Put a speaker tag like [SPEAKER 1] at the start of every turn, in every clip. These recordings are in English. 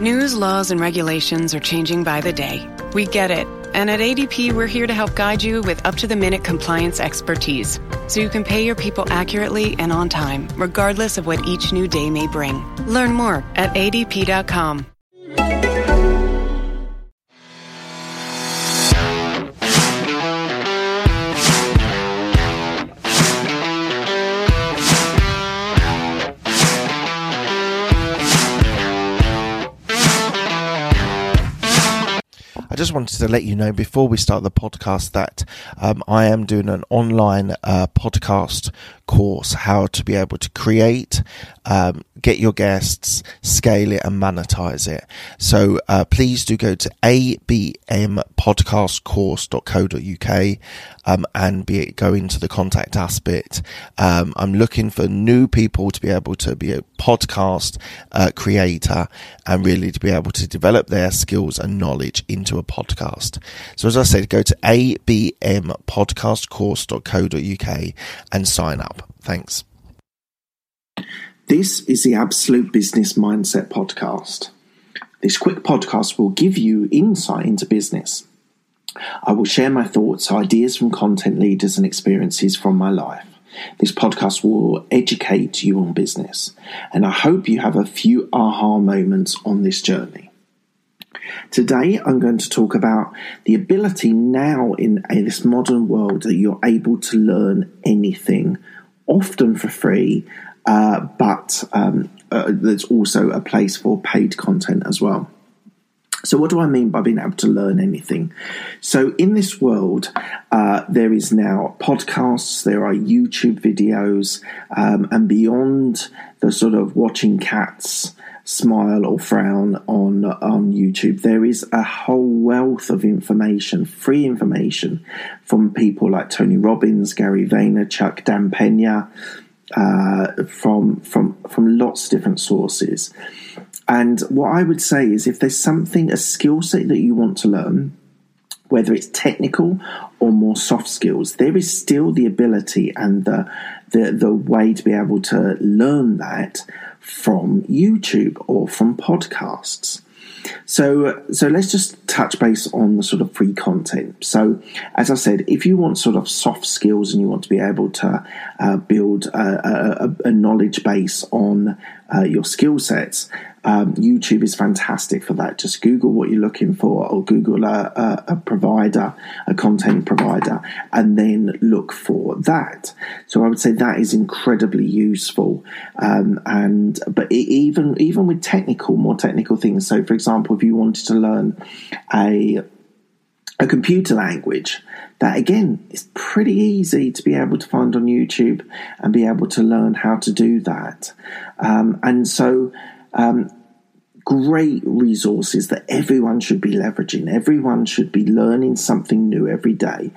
[SPEAKER 1] News, laws, and regulations are changing by the day. We get it. And at ADP, we're here to help guide you with up to the minute compliance expertise so you can pay your people accurately and on time, regardless of what each new day may bring. Learn more at adp.com.
[SPEAKER 2] I just wanted to let you know before we start the podcast that um, I am doing an online uh, podcast course, how to be able to create, um, get your guests, scale it, and monetize it. So uh, please do go to abmpodcastcourse.co.uk um, and be go into the contact us bit. Um, I'm looking for new people to be able to be a podcast uh, creator and really to be able to develop their skills and knowledge into a podcast. So as I said, go to abmpodcastcourse.co.uk and sign up. Thanks.
[SPEAKER 3] This is the Absolute Business Mindset Podcast. This quick podcast will give you insight into business. I will share my thoughts, ideas from content leaders, and experiences from my life. This podcast will educate you on business, and I hope you have a few aha moments on this journey. Today, I'm going to talk about the ability now in this modern world that you're able to learn anything, often for free, uh, but um, uh, there's also a place for paid content as well. So, what do I mean by being able to learn anything? So, in this world, uh, there is now podcasts, there are YouTube videos, um, and beyond the sort of watching cats smile or frown on on YouTube, there is a whole wealth of information, free information from people like Tony Robbins, Gary Vaynerchuk, Dan Pena, uh, from from from lots of different sources. And what I would say is, if there's something, a skill set that you want to learn, whether it's technical or more soft skills, there is still the ability and the the, the way to be able to learn that from YouTube or from podcasts. So, so let's just touch base on the sort of free content. So, as I said, if you want sort of soft skills and you want to be able to uh, build a, a, a, knowledge base on uh, your skill sets, um, YouTube is fantastic for that. Just Google what you're looking for, or Google a, a, a, provider, a content provider, and then look for that. So I would say that is incredibly useful. Um, and but it, even even with technical, more technical things. So for example, if you wanted to learn a a computer language that again is pretty easy to be able to find on YouTube and be able to learn how to do that. Um, and so um, great resources that everyone should be leveraging. Everyone should be learning something new every day.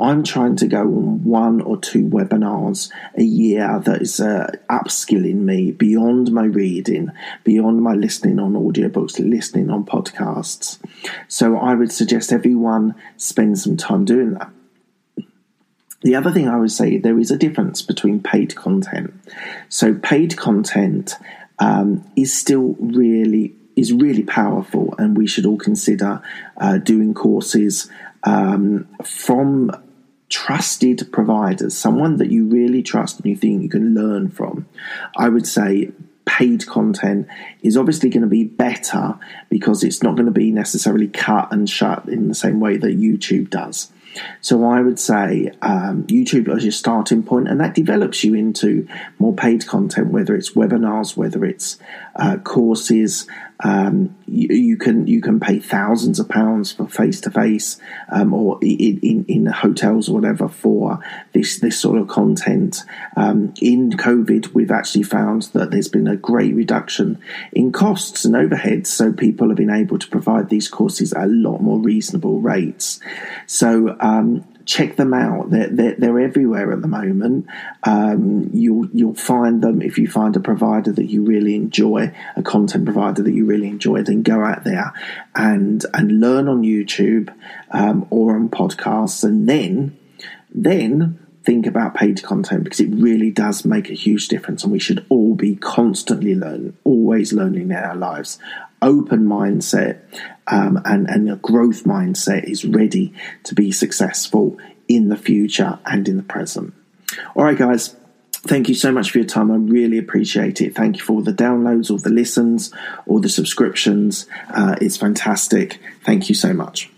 [SPEAKER 3] I'm trying to go on one or two webinars a year that is uh, upskilling me beyond my reading, beyond my listening on audiobooks, listening on podcasts. So I would suggest everyone spend some time doing that. The other thing I would say, there is a difference between paid content. So, paid content um, is still really is really powerful, and we should all consider uh, doing courses um, from trusted providers, someone that you really trust and you think you can learn from. I would say paid content is obviously going to be better because it's not going to be necessarily cut and shut in the same way that YouTube does. So I would say um, YouTube as your starting point, and that develops you into more paid content, whether it's webinars, whether it's uh, courses. Um, you, you, can you can pay thousands of pounds for face to face, or in, in, in, hotels or whatever for this this sort of content. Um, in COVID, we've actually found that there's been a great reduction in costs and overheads, so people have been able to provide these courses at a lot more reasonable rates. So um, check them out. They're, they're, they're everywhere at the moment. Um, you'll you'll find them if you find a provider that you really enjoy, a content provider that you really enjoy. Then go out there and and learn on YouTube um, or on podcasts, and then then think about paid content because it really does make a huge difference and we should all be constantly learning always learning in our lives open mindset um, and, and a growth mindset is ready to be successful in the future and in the present all right guys Thank you so much for your time. I really appreciate it. Thank you for all the downloads, all the listens, all the subscriptions. Uh, it's fantastic. Thank you so much.